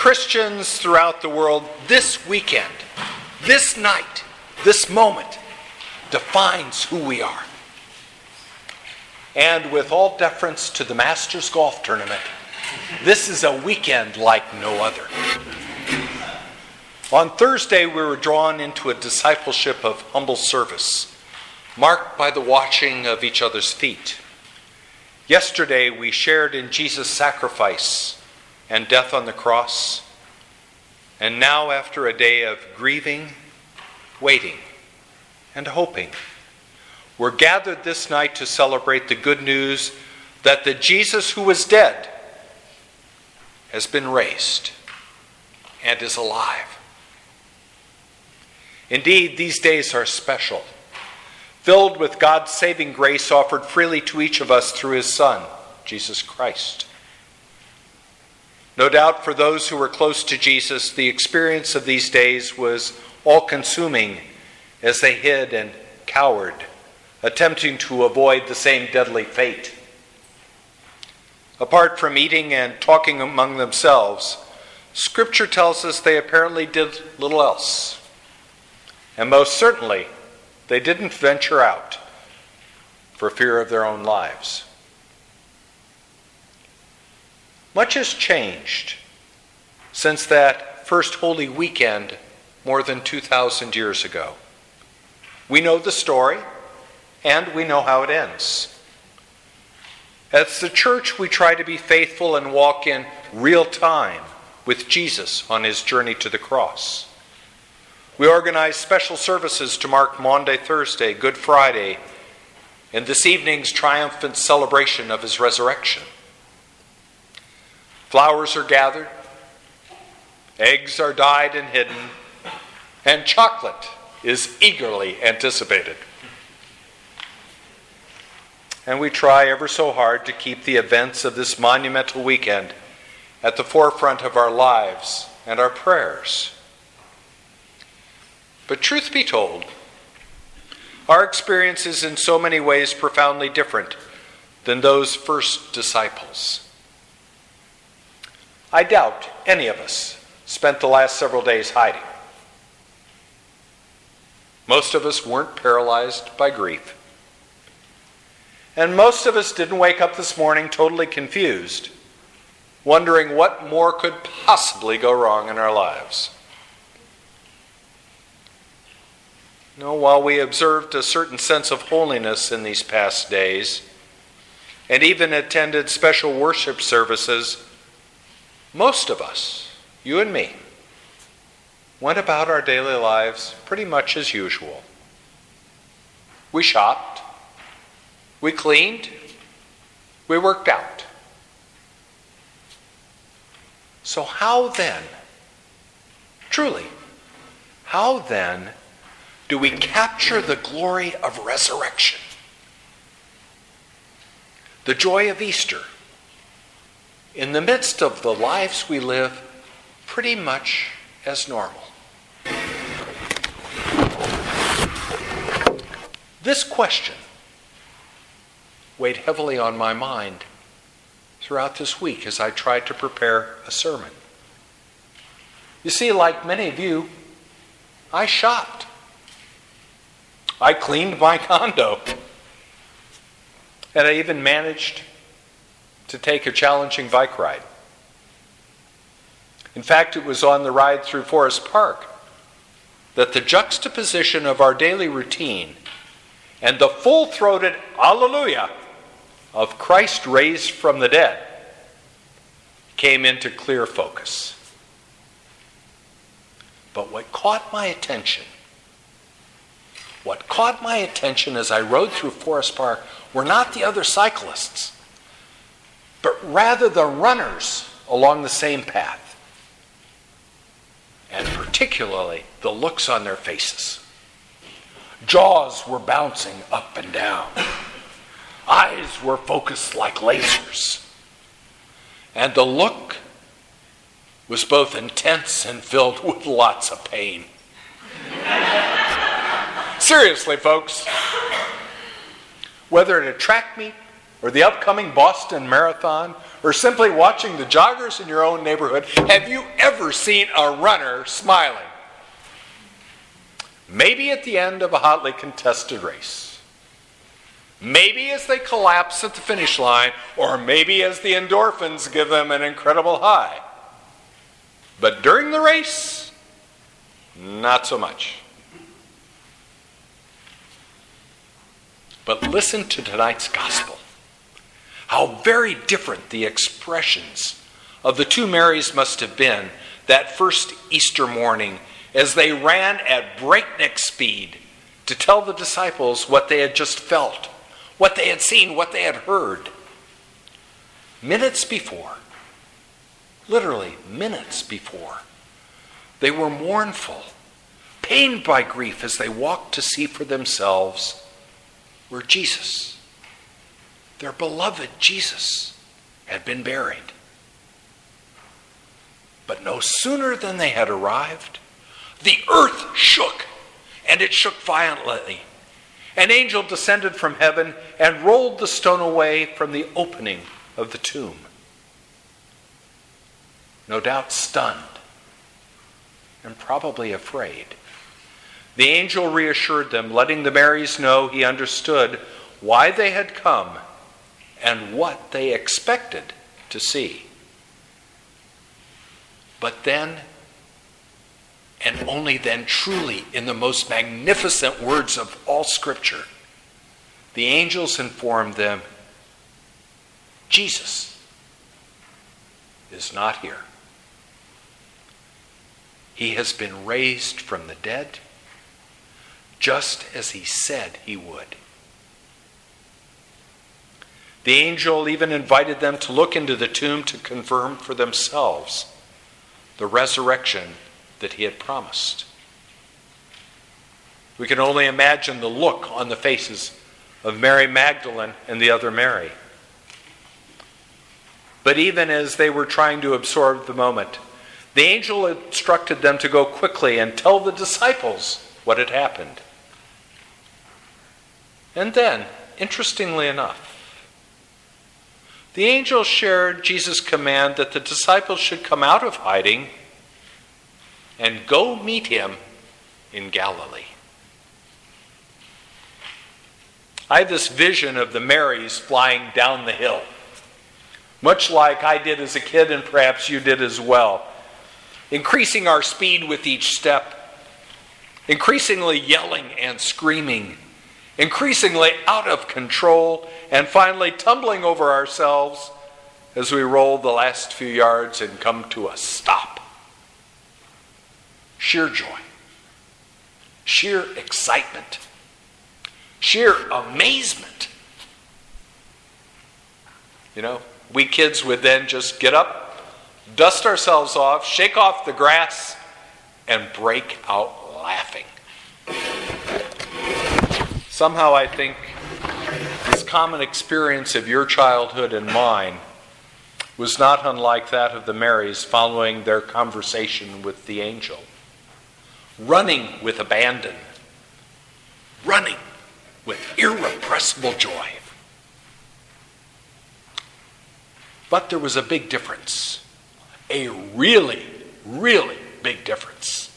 Christians throughout the world, this weekend, this night, this moment defines who we are. And with all deference to the Masters Golf Tournament, this is a weekend like no other. On Thursday, we were drawn into a discipleship of humble service, marked by the washing of each other's feet. Yesterday, we shared in Jesus' sacrifice and death on the cross. And now, after a day of grieving, waiting, and hoping, we're gathered this night to celebrate the good news that the Jesus who was dead has been raised and is alive. Indeed, these days are special, filled with God's saving grace offered freely to each of us through His Son, Jesus Christ. No doubt for those who were close to Jesus, the experience of these days was all consuming as they hid and cowered, attempting to avoid the same deadly fate. Apart from eating and talking among themselves, Scripture tells us they apparently did little else. And most certainly, they didn't venture out for fear of their own lives. Much has changed since that first Holy Weekend more than 2,000 years ago. We know the story, and we know how it ends. As the church, we try to be faithful and walk in real time with Jesus on his journey to the cross. We organize special services to mark Maundy Thursday, Good Friday, and this evening's triumphant celebration of his resurrection. Flowers are gathered, eggs are dyed and hidden, and chocolate is eagerly anticipated. And we try ever so hard to keep the events of this monumental weekend at the forefront of our lives and our prayers. But truth be told, our experience is in so many ways profoundly different than those first disciples. I doubt any of us spent the last several days hiding. Most of us weren't paralyzed by grief. And most of us didn't wake up this morning totally confused, wondering what more could possibly go wrong in our lives. No, while we observed a certain sense of holiness in these past days, and even attended special worship services, most of us, you and me, went about our daily lives pretty much as usual. We shopped, we cleaned, we worked out. So, how then, truly, how then do we capture the glory of resurrection? The joy of Easter in the midst of the lives we live pretty much as normal. This question weighed heavily on my mind throughout this week as I tried to prepare a sermon. You see, like many of you, I shopped. I cleaned my condo. And I even managed to take a challenging bike ride. In fact, it was on the ride through Forest Park that the juxtaposition of our daily routine and the full throated Alleluia of Christ raised from the dead came into clear focus. But what caught my attention, what caught my attention as I rode through Forest Park were not the other cyclists, but rather the runners along the same path. And particularly the looks on their faces. Jaws were bouncing up and down. Eyes were focused like lasers. And the look was both intense and filled with lots of pain. Seriously, folks, whether it attracted me or the upcoming Boston Marathon, or simply watching the joggers in your own neighborhood, have you ever seen a runner smiling? Maybe at the end of a hotly contested race. Maybe as they collapse at the finish line, or maybe as the endorphins give them an incredible high. But during the race, not so much. But listen to tonight's gospel. How very different the expressions of the two Marys must have been that first Easter morning as they ran at breakneck speed to tell the disciples what they had just felt, what they had seen, what they had heard. Minutes before, literally minutes before, they were mournful, pained by grief as they walked to see for themselves where Jesus their beloved Jesus had been buried. But no sooner than they had arrived, the earth shook, and it shook violently. An angel descended from heaven and rolled the stone away from the opening of the tomb. No doubt stunned and probably afraid. The angel reassured them, letting the Marys know he understood why they had come and what they expected to see. But then, and only then, truly, in the most magnificent words of all Scripture, the angels informed them Jesus is not here. He has been raised from the dead, just as he said he would. The angel even invited them to look into the tomb to confirm for themselves the resurrection that he had promised. We can only imagine the look on the faces of Mary Magdalene and the other Mary. But even as they were trying to absorb the moment, the angel instructed them to go quickly and tell the disciples what had happened. And then, interestingly enough, the angel shared Jesus' command that the disciples should come out of hiding and go meet him in Galilee. I have this vision of the Marys flying down the hill, much like I did as a kid, and perhaps you did as well, increasing our speed with each step, increasingly yelling and screaming increasingly out of control, and finally tumbling over ourselves as we roll the last few yards and come to a stop. Sheer joy, sheer excitement, sheer amazement. You know, we kids would then just get up, dust ourselves off, shake off the grass, and break out laughing. Somehow I think this common experience of your childhood and mine was not unlike that of the Marys following their conversation with the angel. Running with abandon, running with irrepressible joy. But there was a big difference, a really, really big difference.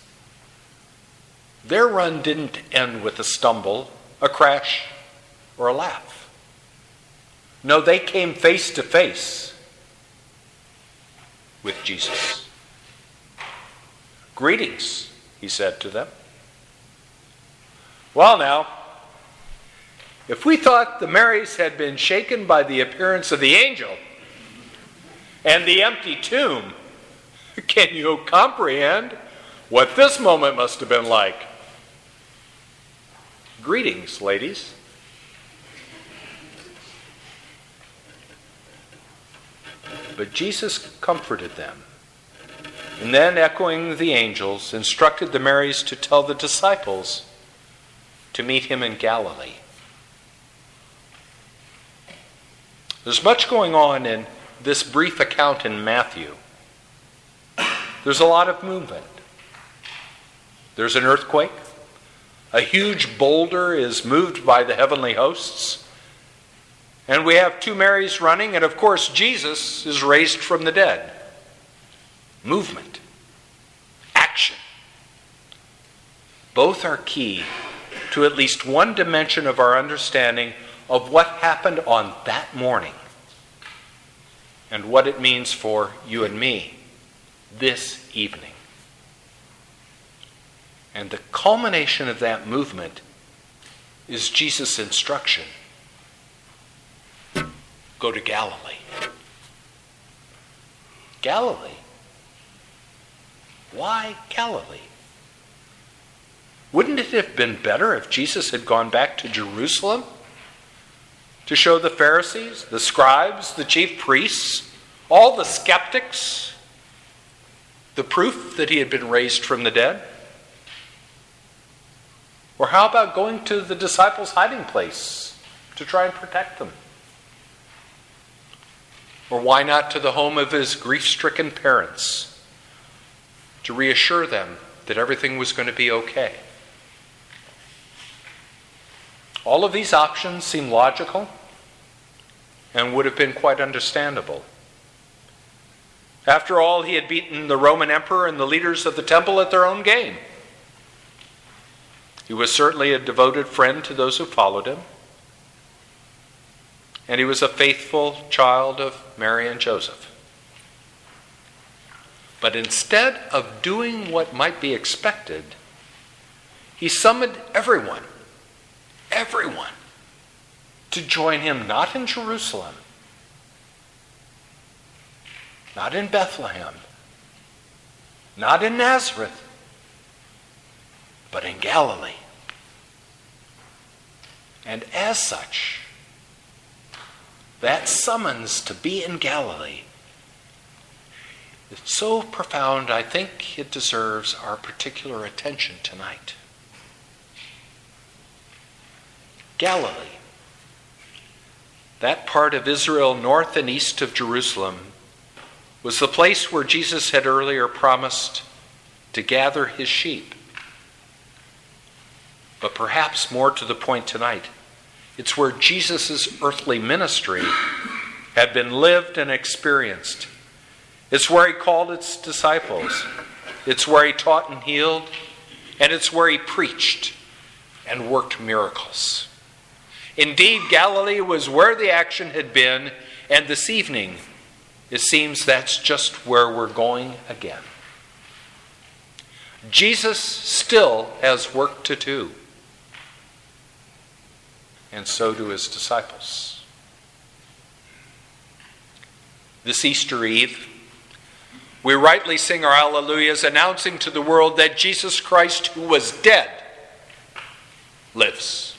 Their run didn't end with a stumble a crash, or a laugh. No, they came face to face with Jesus. Greetings, he said to them. Well, now, if we thought the Marys had been shaken by the appearance of the angel and the empty tomb, can you comprehend what this moment must have been like? Greetings, ladies. But Jesus comforted them, and then, echoing the angels, instructed the Marys to tell the disciples to meet him in Galilee. There's much going on in this brief account in Matthew. There's a lot of movement. There's an earthquake. A huge boulder is moved by the heavenly hosts. And we have two Marys running, and of course, Jesus is raised from the dead. Movement, action. Both are key to at least one dimension of our understanding of what happened on that morning and what it means for you and me this evening. And the culmination of that movement is Jesus' instruction go to Galilee. Galilee? Why Galilee? Wouldn't it have been better if Jesus had gone back to Jerusalem to show the Pharisees, the scribes, the chief priests, all the skeptics the proof that he had been raised from the dead? Or how about going to the disciples' hiding place to try and protect them? Or why not to the home of his grief stricken parents to reassure them that everything was going to be okay? All of these options seem logical and would have been quite understandable. After all, he had beaten the Roman emperor and the leaders of the temple at their own game. He was certainly a devoted friend to those who followed him and he was a faithful child of Mary and Joseph. But instead of doing what might be expected, he summoned everyone, everyone, to join him not in Jerusalem, not in Bethlehem, not in Nazareth, but in Galilee. And as such, that summons to be in Galilee is so profound, I think it deserves our particular attention tonight. Galilee, that part of Israel north and east of Jerusalem, was the place where Jesus had earlier promised to gather his sheep. But perhaps more to the point tonight, it's where Jesus' earthly ministry had been lived and experienced. It's where he called its disciples. It's where he taught and healed. And it's where he preached and worked miracles. Indeed, Galilee was where the action had been, and this evening, it seems that's just where we're going again. Jesus still has work to do and so do his disciples. This Easter Eve, we rightly sing our Alleluias, announcing to the world that Jesus Christ, who was dead, lives.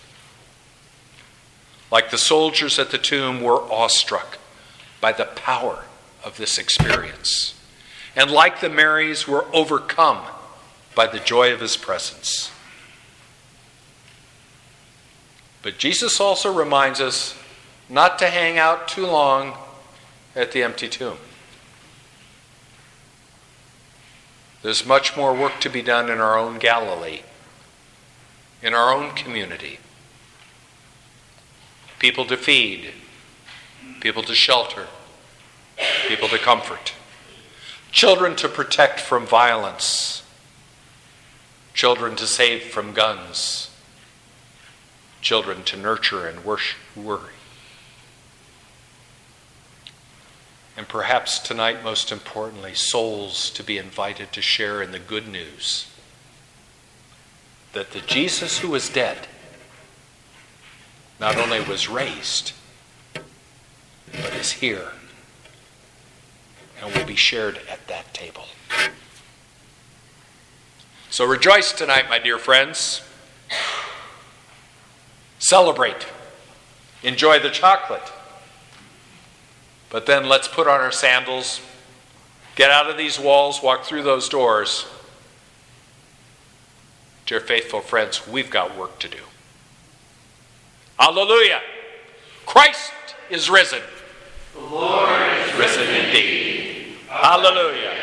Like the soldiers at the tomb were awestruck by the power of this experience. And like the Marys, were overcome by the joy of his presence. But Jesus also reminds us not to hang out too long at the empty tomb. There's much more work to be done in our own Galilee, in our own community. People to feed, people to shelter, people to comfort, children to protect from violence, children to save from guns children to nurture and worry. And perhaps tonight, most importantly, souls to be invited to share in the good news that the Jesus who was dead not only was raised, but is here and will be shared at that table. So rejoice tonight, my dear friends. Celebrate. Enjoy the chocolate. But then let's put on our sandals, get out of these walls, walk through those doors. Dear faithful friends, we've got work to do. Hallelujah! Christ is risen. The Lord is risen indeed. Hallelujah.